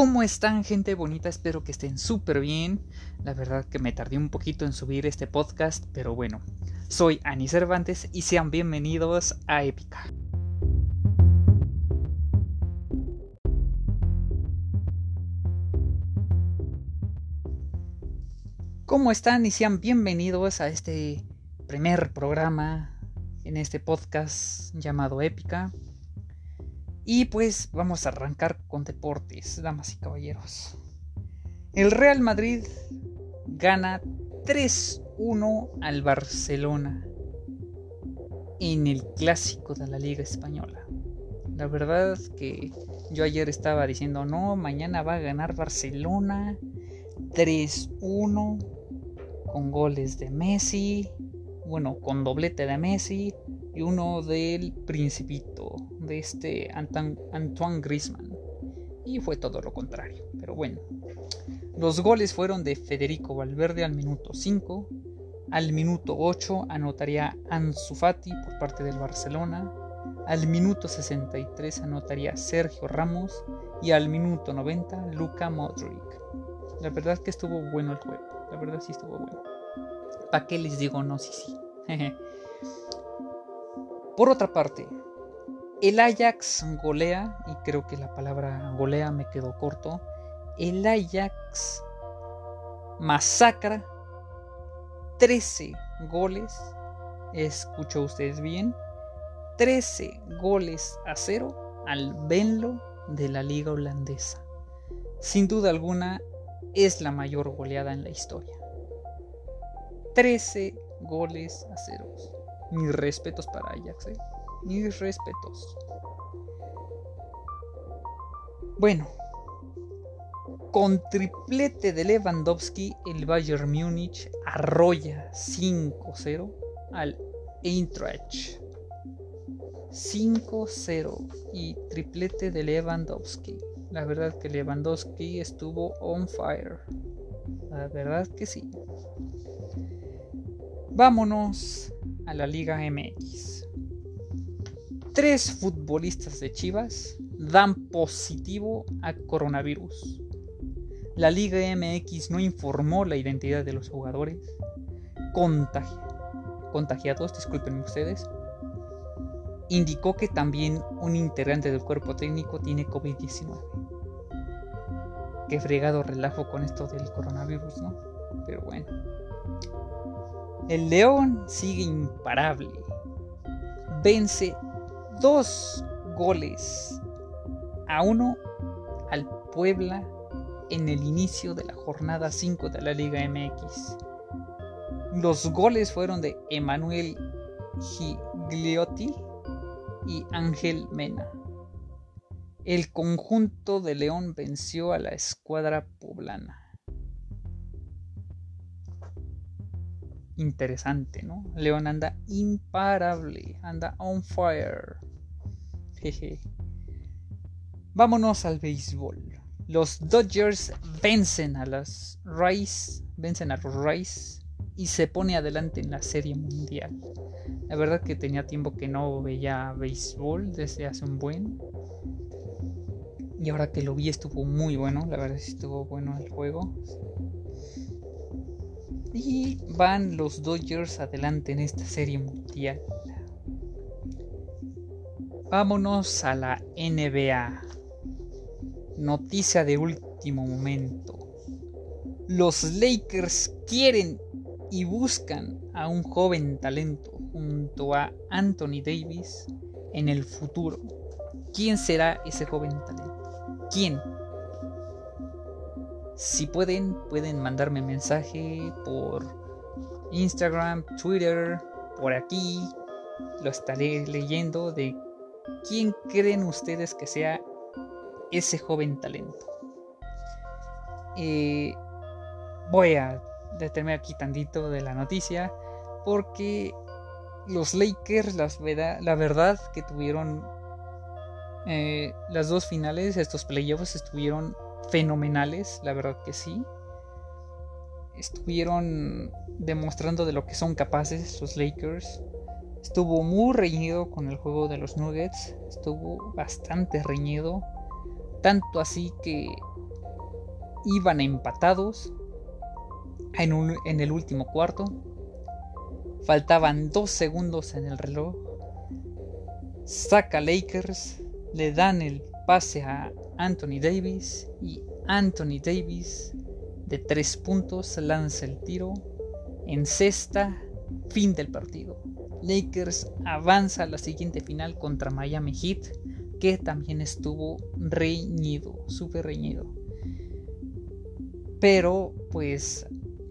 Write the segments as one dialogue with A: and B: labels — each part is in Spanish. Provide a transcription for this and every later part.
A: ¿Cómo están gente bonita? Espero que estén súper bien. La verdad que me tardé un poquito en subir este podcast, pero bueno. Soy Ani Cervantes y sean bienvenidos a Épica. ¿Cómo están? Y sean bienvenidos a este primer programa en este podcast llamado Épica. Y pues vamos a arrancar con deportes, damas y caballeros. El Real Madrid gana 3-1 al Barcelona en el clásico de la Liga Española. La verdad que yo ayer estaba diciendo, no, mañana va a ganar Barcelona 3-1 con goles de Messi, bueno, con doblete de Messi y uno del Principito de este Antoine Grisman. Y fue todo lo contrario. Pero bueno. Los goles fueron de Federico Valverde al minuto 5. Al minuto 8 anotaría Ansu Fati por parte del Barcelona. Al minuto 63 anotaría Sergio Ramos. Y al minuto 90 Luka Modric. La verdad que estuvo bueno el juego. La verdad sí estuvo bueno. ¿Para qué les digo no? Sí, sí. Por otra parte, el Ajax golea, y creo que la palabra golea me quedó corto. El Ajax masacra 13 goles. Escuchó ustedes bien. 13 goles a cero al Benlo de la liga holandesa. Sin duda alguna es la mayor goleada en la historia. 13 goles a cero. Mis respetos para Ajax. ¿eh? Mis respetos. Bueno, con triplete de Lewandowski, el Bayern Múnich arrolla 5-0 al Eintracht. 5-0 y triplete de Lewandowski. La verdad que Lewandowski estuvo on fire. La verdad que sí. Vámonos a la Liga MX tres futbolistas de Chivas dan positivo a coronavirus. La Liga MX no informó la identidad de los jugadores contagiados, disculpen ustedes. Indicó que también un integrante del cuerpo técnico tiene COVID-19. Qué fregado relajo con esto del coronavirus, ¿no? Pero bueno. El León sigue imparable. Vence dos goles a uno al Puebla en el inicio de la jornada 5 de la Liga MX. Los goles fueron de Emanuel Gigliotti y Ángel Mena. El conjunto de León venció a la escuadra poblana. Interesante, ¿no? León anda imparable, anda on fire. Vámonos al béisbol. Los Dodgers vencen a los Rays, vencen a los Rays y se pone adelante en la Serie Mundial. La verdad que tenía tiempo que no veía béisbol desde hace un buen. Y ahora que lo vi estuvo muy bueno, la verdad estuvo bueno el juego. Y van los Dodgers adelante en esta serie mundial. Vámonos a la NBA. Noticia de último momento. Los Lakers quieren y buscan a un joven talento junto a Anthony Davis en el futuro. ¿Quién será ese joven talento? ¿Quién? Si pueden, pueden mandarme mensaje por Instagram, Twitter, por aquí. Lo estaré leyendo de ¿Quién creen ustedes que sea ese joven talento? Eh, voy a detenerme aquí tantito de la noticia porque los Lakers, la verdad que tuvieron eh, las dos finales, estos playoffs estuvieron fenomenales, la verdad que sí. Estuvieron demostrando de lo que son capaces los Lakers. Estuvo muy reñido con el juego de los Nuggets. Estuvo bastante reñido. Tanto así que iban empatados en, el último cuarto. Faltaban dos segundos en el reloj. Saca Lakers, le dan el pase a Anthony Davis y Anthony Davis de tres puntos lanza el tiro en cesta, fin del partido. Lakers avanza a la siguiente final contra Miami Heat, que también estuvo reñido, súper reñido. Pero, pues,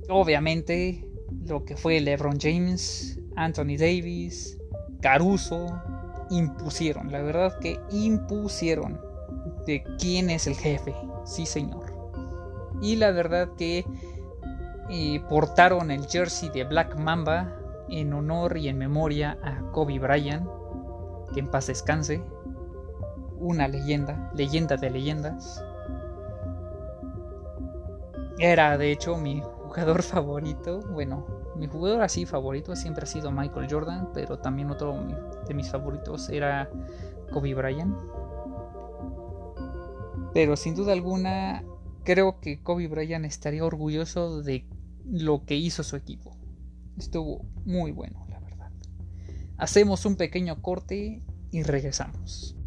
A: obviamente, lo que fue LeBron James, Anthony Davis, Caruso, impusieron, la verdad que impusieron de quién es el jefe, sí señor. Y la verdad que eh, portaron el jersey de Black Mamba en honor y en memoria a Kobe Bryant, que en paz descanse, una leyenda, leyenda de leyendas. Era de hecho mi jugador favorito, bueno, mi jugador así favorito siempre ha sido Michael Jordan, pero también otro de mis favoritos era Kobe Bryant. Pero sin duda alguna, creo que Kobe Bryant estaría orgulloso de lo que hizo su equipo. Estuvo muy bueno, la verdad. Hacemos un pequeño corte y regresamos.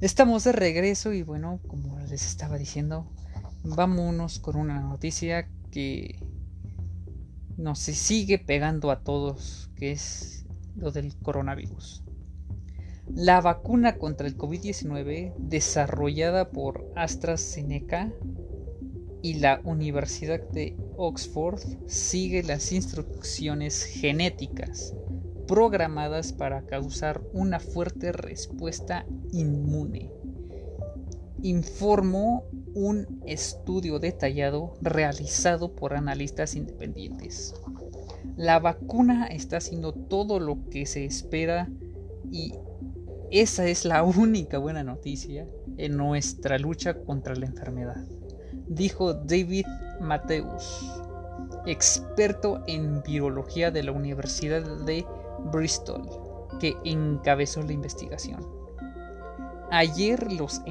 A: Estamos de regreso y bueno, como les estaba diciendo, vámonos con una noticia que nos sigue pegando a todos, que es lo del coronavirus. La vacuna contra el COVID-19 desarrollada por AstraZeneca y la Universidad de Oxford sigue las instrucciones genéticas programadas para causar una fuerte respuesta inmune. Informó un estudio detallado realizado por analistas independientes. La vacuna está haciendo todo lo que se espera y esa es la única buena noticia en nuestra lucha contra la enfermedad, dijo David Mateus, experto en biología de la Universidad de Bristol, que encabezó la investigación. Ayer los,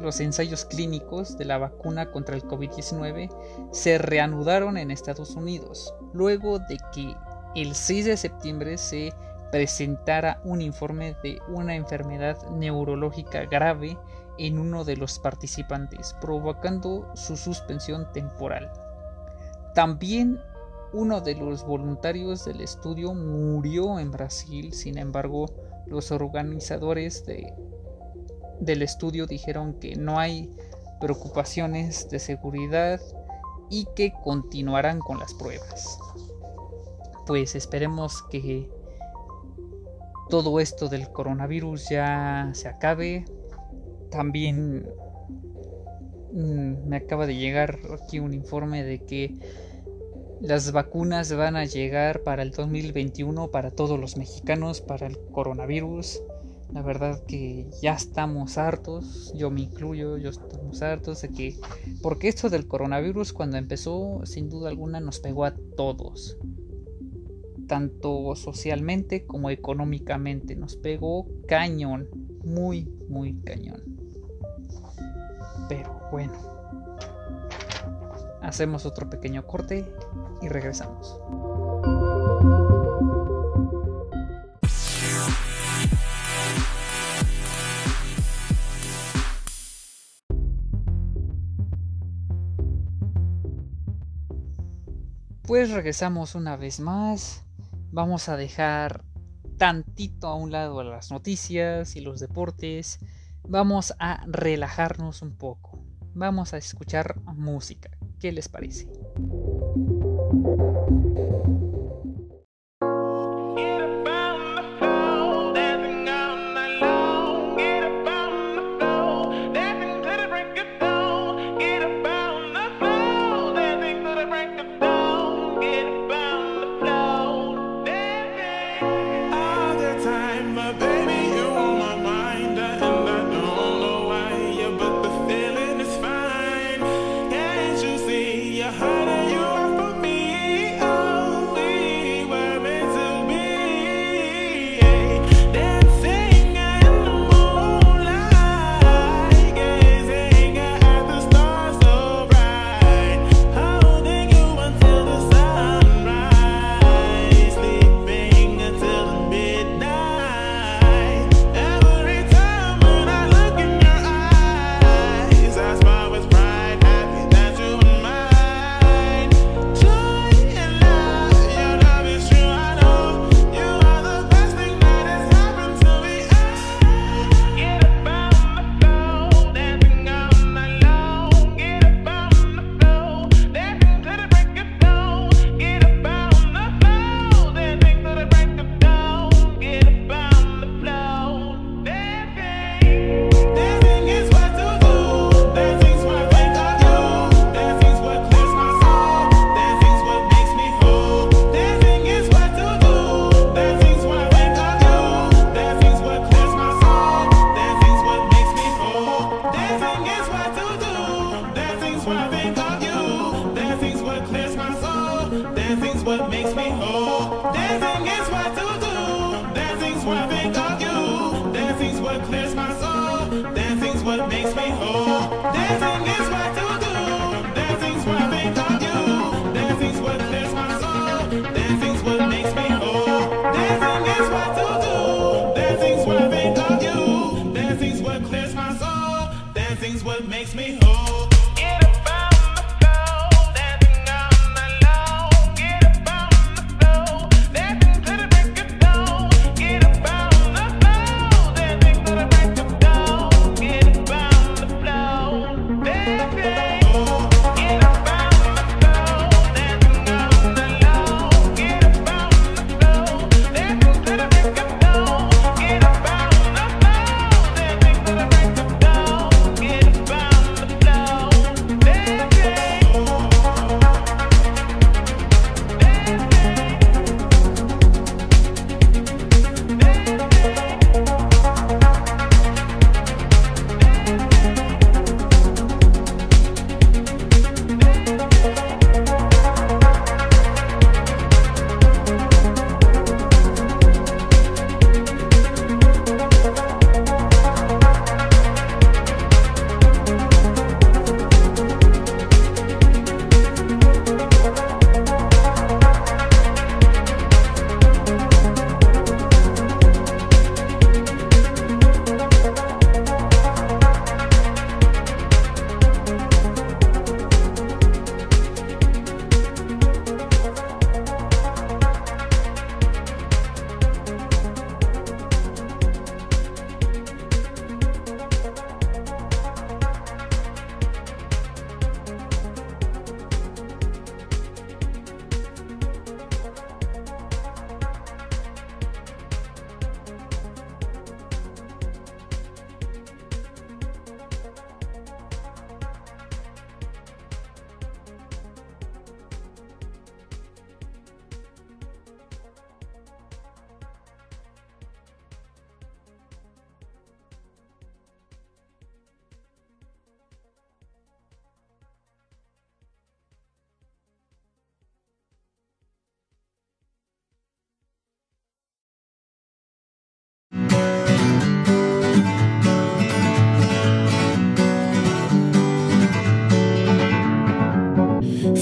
A: los ensayos clínicos de la vacuna contra el COVID-19 se reanudaron en Estados Unidos, luego de que el 6 de septiembre se presentara un informe de una enfermedad neurológica grave en uno de los participantes, provocando su suspensión temporal. También uno de los voluntarios del estudio murió en Brasil, sin embargo, los organizadores de del estudio dijeron que no hay preocupaciones de seguridad y que continuarán con las pruebas. Pues esperemos que todo esto del coronavirus ya se acabe. También mm, me acaba de llegar aquí un informe de que las vacunas van a llegar para el 2021 para todos los mexicanos para el coronavirus. La verdad que ya estamos hartos, yo me incluyo, yo estamos hartos de que... Porque esto del coronavirus cuando empezó, sin duda alguna, nos pegó a todos. Tanto socialmente como económicamente. Nos pegó cañón. Muy, muy cañón. Pero bueno. Hacemos otro pequeño corte y regresamos. Pues regresamos una vez más. Vamos a dejar tantito a un lado las noticias y los deportes. Vamos a relajarnos un poco. Vamos a escuchar música. ¿Qué les parece?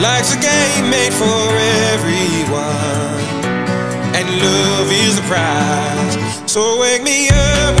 B: Life's a game made for everyone and love is the prize. So wake me up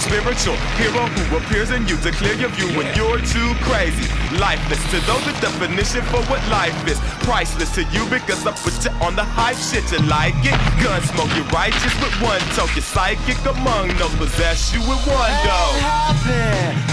C: spiritual. Hero who appears in you to clear your view when you're too crazy. Lifeless to those, the definition for what life is. Priceless to you because I put you on the hype shit. You like it? Gun smoke, you righteous with one toke. You're psychic among those possess you with one
D: happy.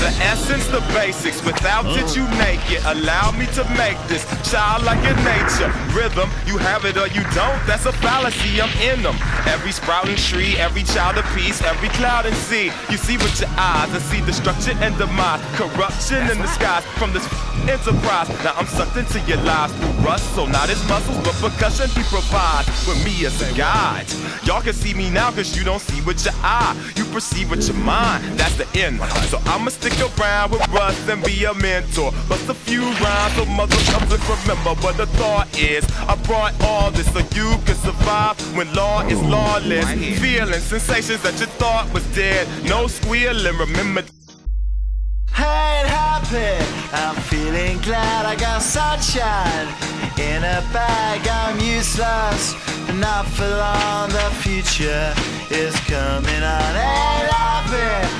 C: The essence, the basics. Without it, mm. you naked. Allow me to make this childlike in nature. Rhythm, you have it or you don't. That's a fallacy. I'm in them. Every sprouting tree, every child of peace, every cloud and sea. You see with your eyes and see destruction and demise. Corruption in the skies from this enterprise. Now I'm sucked into your lives through rust, so not as muscles, but percussion he provides with me as a guide. Y'all can see me now cause you don't see with your eye. You perceive with your mind. That's the end. So I'ma stick around with Russ and be a mentor. Bust a few rhymes so motherfuckers remember what the thought is. I brought all this so you can survive when law is lawless. Feeling sensations that you thought was dead. No squealing, remember
D: I ain't happy. I'm feeling glad I got sunshine in a bag. I'm useless, but not for long. The future is coming on. Ain't happy.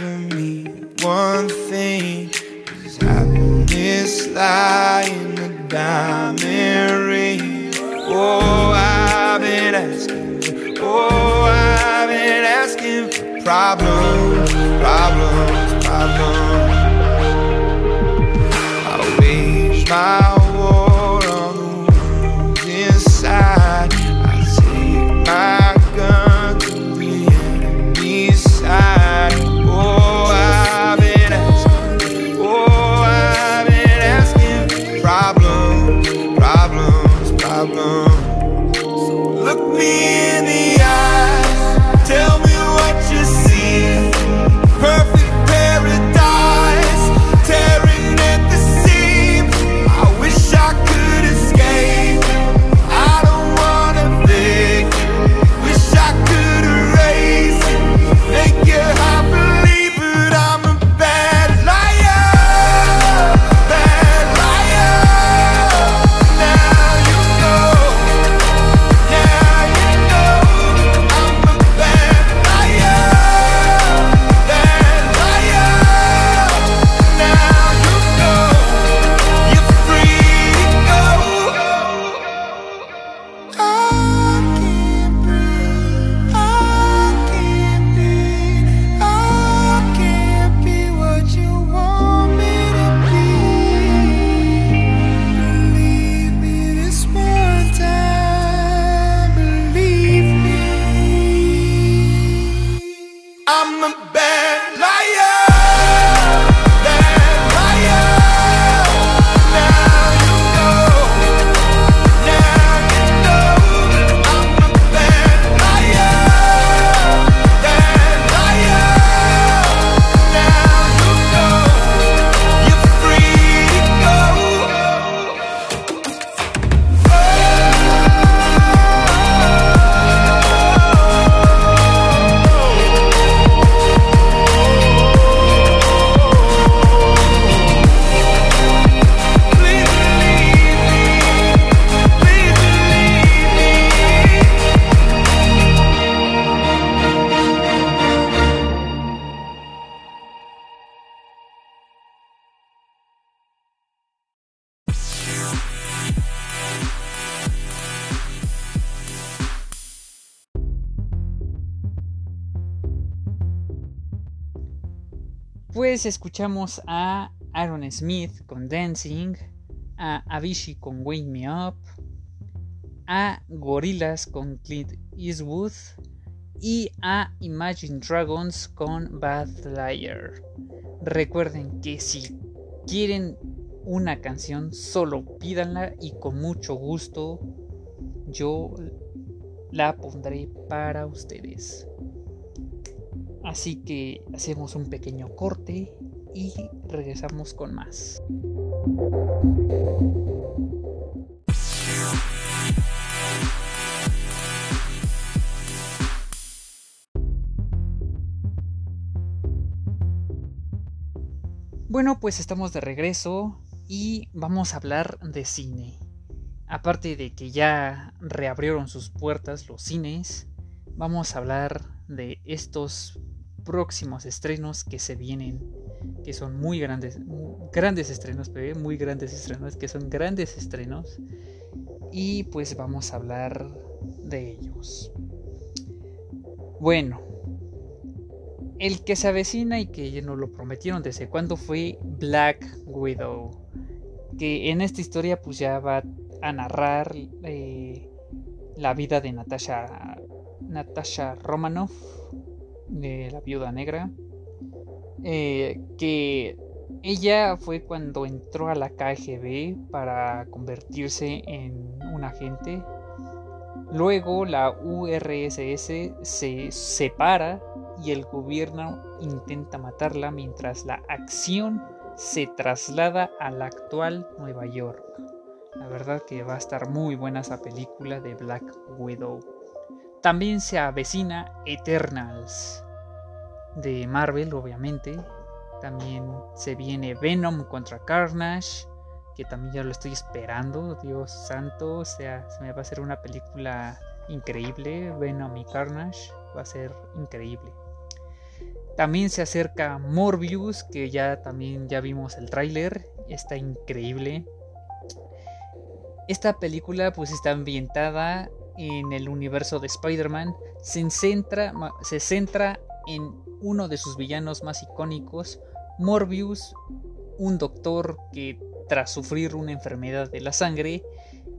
E: telling me one thing. Cause happiness lies in a diamond ring. Oh, I've been asking Oh, I've been asking for problems Problems, problems. I wage my
A: Pues escuchamos a Aaron Smith con Dancing, a Avicii con Wake Me Up, a Gorillaz con Clint Eastwood y a Imagine Dragons con Bad Liar. Recuerden que si quieren una canción, solo pídanla y con mucho gusto yo la pondré para ustedes. Así que hacemos un pequeño corte y regresamos con más. Bueno, pues estamos de regreso y vamos a hablar de cine. Aparte de que ya reabrieron sus puertas los cines, vamos a hablar de estos próximos estrenos que se vienen, que son muy grandes, grandes estrenos, bebé, muy grandes estrenos, que son grandes estrenos. Y pues vamos a hablar de ellos. Bueno, el que se avecina y que nos lo prometieron desde cuando fue Black Widow. Que en esta historia pues ya va a narrar eh, la vida de Natasha, Natasha Romanoff, de la viuda negra. eh, que ella fue cuando entró a la KGB para convertirse en un agente. Luego la URSS se separa y el gobierno intenta matarla mientras la acción se traslada a la actual Nueva York. La verdad que va a estar muy buena esa película de Black Widow. También se avecina Eternals de Marvel, obviamente. También se viene Venom contra Carnage, que también ya lo estoy esperando. Dios santo, o sea, se me va a hacer una película increíble. Venom y Carnage va a ser increíble. También se acerca Morbius, que ya también ya vimos el tráiler, está increíble. Esta película pues está ambientada en el universo de Spider-Man, se centra, se centra en uno de sus villanos más icónicos, Morbius, un doctor que tras sufrir una enfermedad de la sangre,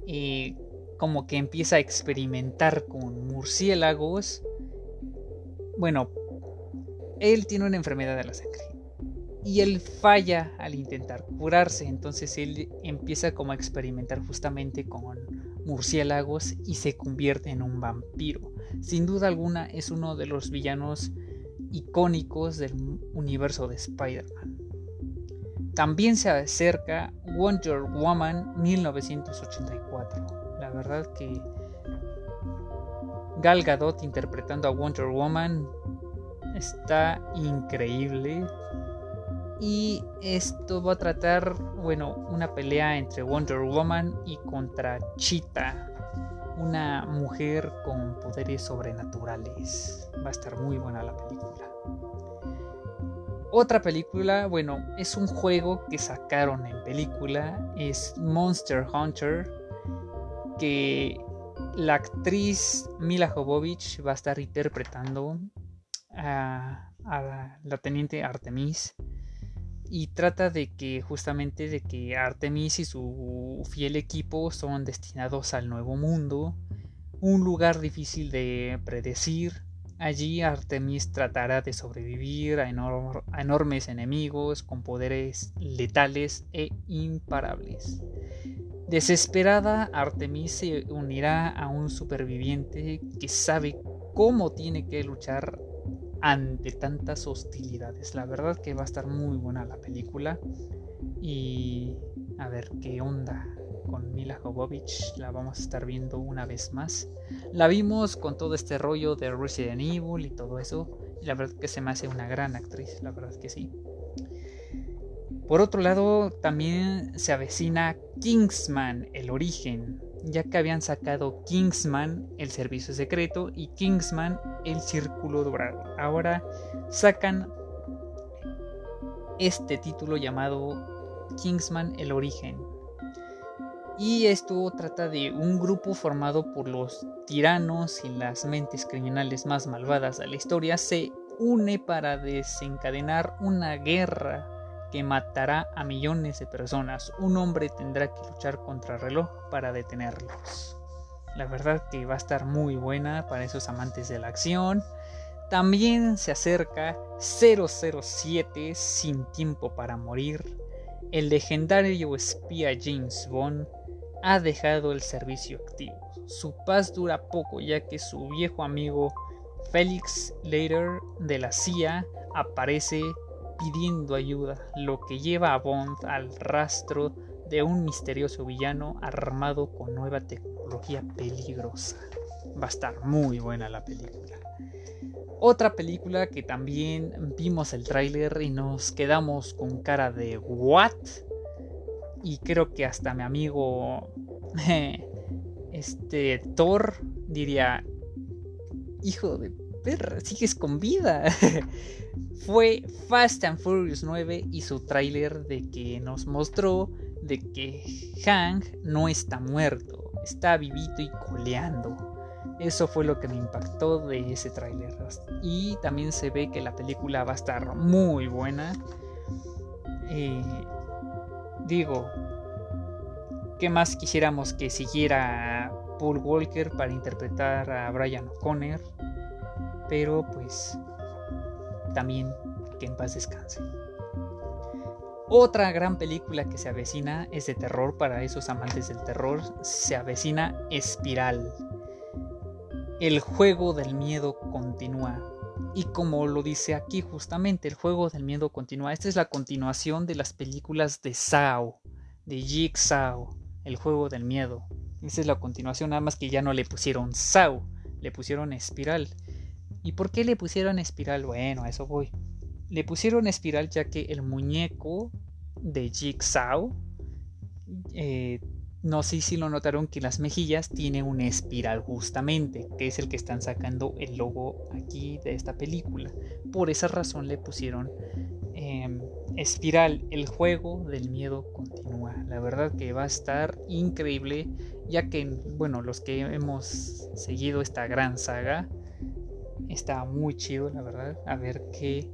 A: eh, como que empieza a experimentar con murciélagos. Bueno, él tiene una enfermedad de la sangre y él falla al intentar curarse, entonces él empieza como a experimentar justamente con murciélagos y se convierte en un vampiro. Sin duda alguna es uno de los villanos icónicos del universo de Spider-Man. También se acerca Wonder Woman 1984. La verdad que Gal Gadot interpretando a Wonder Woman está increíble. Y esto va a tratar, bueno, una pelea entre Wonder Woman y contra Cheetah, una mujer con poderes sobrenaturales. Va a estar muy buena la película. Otra película, bueno, es un juego que sacaron en película, es Monster Hunter, que la actriz Mila Jovovich va a estar interpretando a, a la teniente Artemis y trata de que justamente de que Artemis y su fiel equipo son destinados al nuevo mundo, un lugar difícil de predecir. Allí Artemis tratará de sobrevivir a, enormes enemigos con poderes letales e imparables. Desesperada, Artemis se unirá a un superviviente que sabe cómo tiene que luchar ante tantas hostilidades. La verdad que va a estar muy buena la película. Y a ver qué onda con Mila Jovovich. La vamos a estar viendo una vez más. La vimos con todo este rollo de Resident Evil y todo eso. Y la verdad que se me hace una gran actriz. La verdad que sí. Por otro lado, también se avecina Kingsman, el origen ya que habían sacado Kingsman, el servicio secreto, y Kingsman, el círculo dorado. Ahora sacan este título llamado Kingsman, el origen. Y esto trata de un grupo formado por los tiranos y las mentes criminales más malvadas de la historia se une para desencadenar una guerra que matará a millones de personas. Un hombre tendrá que luchar contra el reloj para detenerlos. La verdad que va a estar muy buena para esos amantes de la acción. También se acerca 007 Sin tiempo para morir. El legendario espía James Bond ha dejado el servicio activo. Su paz dura poco ya que su viejo amigo Felix Leiter de la CIA aparece pidiendo ayuda, lo que lleva a Bond al rastro de un misterioso villano armado con nueva tecnología peligrosa. Va a estar muy buena la película. Otra película que también vimos el tráiler y nos quedamos con cara de what? Y creo que hasta mi amigo este Thor diría hijo de perra, sigues con vida. fue Fast and Furious 9 y su tráiler de que nos mostró de que Hank no está muerto, está vivito y coleando. Eso fue lo que me impactó de ese tráiler. Y también se ve que la película va a estar muy buena. Eh, digo, ¿qué más quisiéramos que siguiera Paul Walker para interpretar a Brian O'Connor? Pero pues también que en paz descanse. Otra gran película que se avecina es de terror para esos amantes del terror, se avecina Espiral. El juego del miedo continúa. Y como lo dice aquí justamente, el juego del miedo continúa. Esta es la continuación de las películas de Sao, de Jigsaw, el juego del miedo. Esta es la continuación, nada más que ya no le pusieron Sao, le pusieron Espiral. ¿Y por qué le pusieron espiral? Bueno, a eso voy. Le pusieron espiral ya que el muñeco de Jigsaw, eh, no sé si lo notaron que las mejillas tiene una espiral justamente, que es el que están sacando el logo aquí de esta película. Por esa razón le pusieron em, espiral. El juego del miedo continúa. La verdad que va a estar increíble, ya que, bueno, los que hemos seguido esta gran saga, Está muy chido, la verdad. A ver qué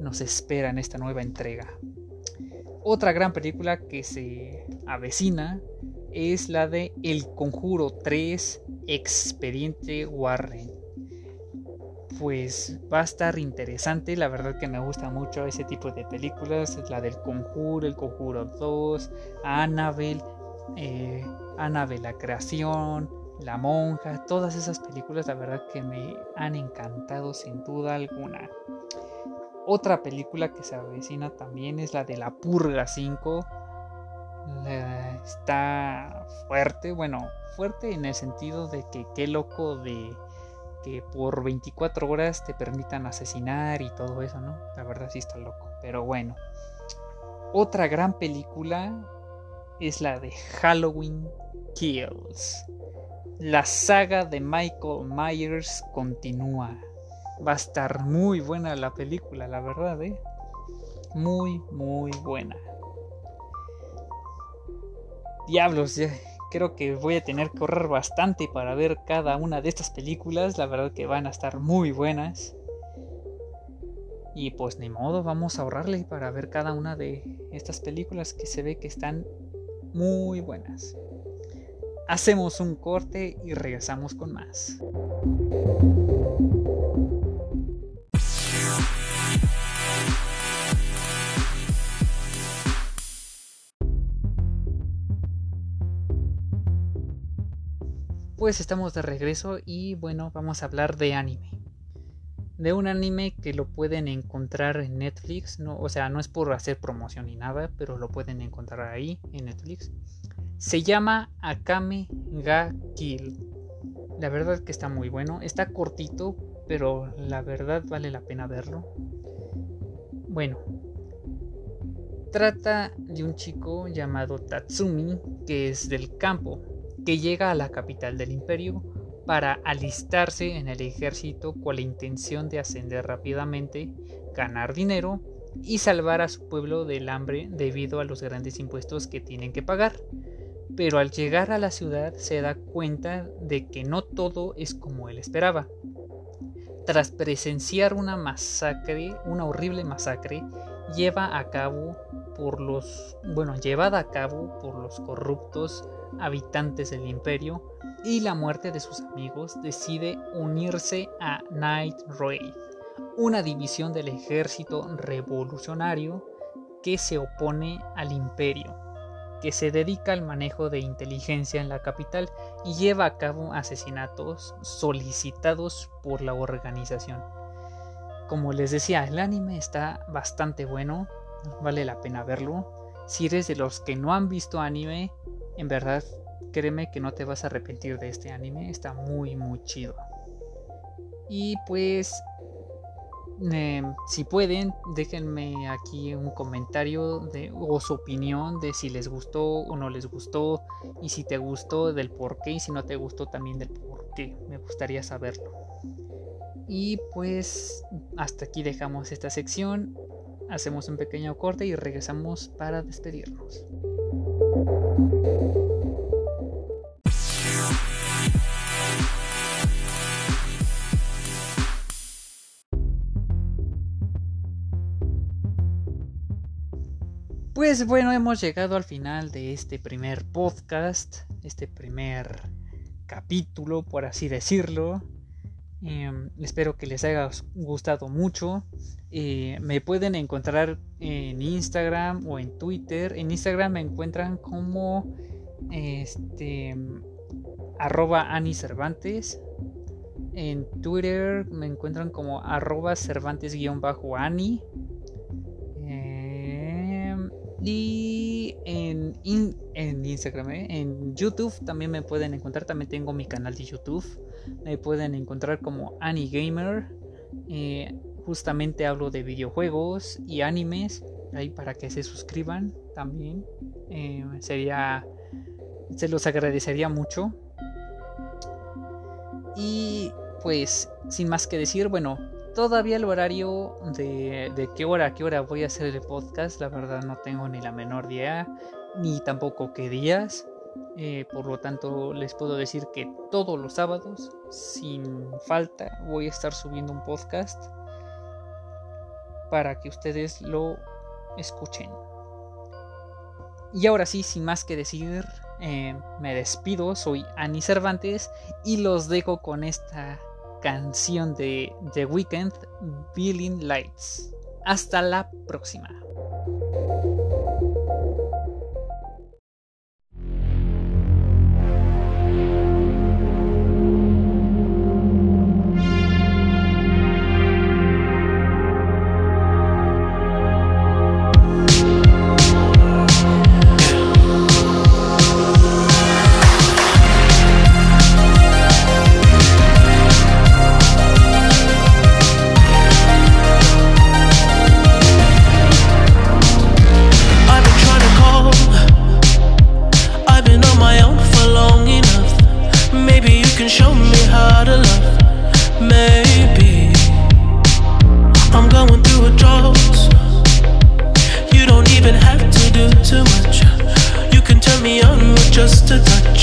A: nos espera en esta nueva entrega. Otra gran película que se avecina es la de El Conjuro 3 Expediente Warren. Pues va a estar interesante, la verdad que me gusta mucho ese tipo de películas, la del Conjuro, El Conjuro 2, Annabelle, eh, Annabelle la creación, La monja, todas esas películas la verdad que me han encantado sin duda alguna. Otra película que se avecina también es la de La Purga 5 está fuerte, bueno, fuerte en el sentido de que qué loco de que por 24 horas te permitan asesinar y todo eso, ¿no? La verdad sí está loco, pero bueno. Otra gran película es la de Halloween Kills. La saga de Michael Myers continúa. Va a estar muy buena la película, la verdad, ¿eh? Muy, muy buena diablos, creo que voy a tener que ahorrar bastante para ver cada una de estas películas. La verdad que van a estar muy buenas. Y pues ni modo, vamos a ahorrarle para ver cada una de estas películas que se ve que están muy buenas. Hacemos un corte y regresamos con más. Pues estamos de regreso y bueno, vamos a hablar de anime. De un anime que lo pueden encontrar en Netflix, no, o sea, no es por hacer promoción ni nada, pero lo pueden encontrar ahí en Netflix. Se llama Akame ga Kill. La verdad que está muy bueno, está cortito, pero la verdad vale la pena verlo. Bueno, trata de un chico llamado Tatsumi que es del campo que llega a la capital del imperio para alistarse en el ejército con la intención de ascender rápidamente, ganar dinero y salvar a su pueblo del hambre debido a los grandes impuestos que tienen que pagar. Pero al llegar a la ciudad se da cuenta de que no todo es como él esperaba. Tras presenciar una masacre, una horrible masacre, a cabo por los, llevada a cabo por los corruptos habitantes del imperio y la muerte de sus amigos, decide unirse a Night Raid, una división del ejército revolucionario que se opone al imperio, que se dedica al manejo de inteligencia en la capital y lleva a cabo asesinatos solicitados por la organización. Como les decía, el anime está bastante bueno, vale la pena verlo. Si eres de los que no han visto anime, en verdad, créeme que no te vas a arrepentir de este anime. Está muy, muy chido. Y pues, em, si pueden, déjenme aquí un comentario de, o su opinión de si les gustó o no les gustó. Y si te gustó, del por qué. Y si no te gustó, también del por qué. Me gustaría saberlo. Y pues, hasta aquí dejamos esta sección. Hacemos un pequeño corte y regresamos para despedirnos. Pues bueno, hemos llegado al final de este primer podcast, este primer capítulo, por así decirlo. Em, espero que les haya gustado mucho. Eh, me pueden encontrar en Instagram o en Twitter. En Instagram me encuentran como este arroba Ani Cervantes. En Twitter me encuentran como arroba Cervantes-Ani. Y en, en Instagram, ¿eh? en YouTube también me pueden encontrar. También tengo mi canal de YouTube. Me pueden encontrar como Ani Gamer. Eh, justamente hablo de videojuegos y animes. Ahí para que se suscriban también. Eh, sería. Se los agradecería mucho. Y pues, sin más que decir, bueno, todavía el horario de, qué hora a qué hora voy a hacer el podcast, la verdad no tengo ni la menor idea, ni tampoco qué días. Eh, por lo tanto, les puedo decir que todos los sábados, sin falta, voy a estar subiendo un podcast para que ustedes lo escuchen. Y ahora sí, sin más que decir, eh, me despido. Soy Ani Cervantes y los dejo con esta canción de The Weeknd, Billing Lights. Hasta la próxima.
F: just a touch.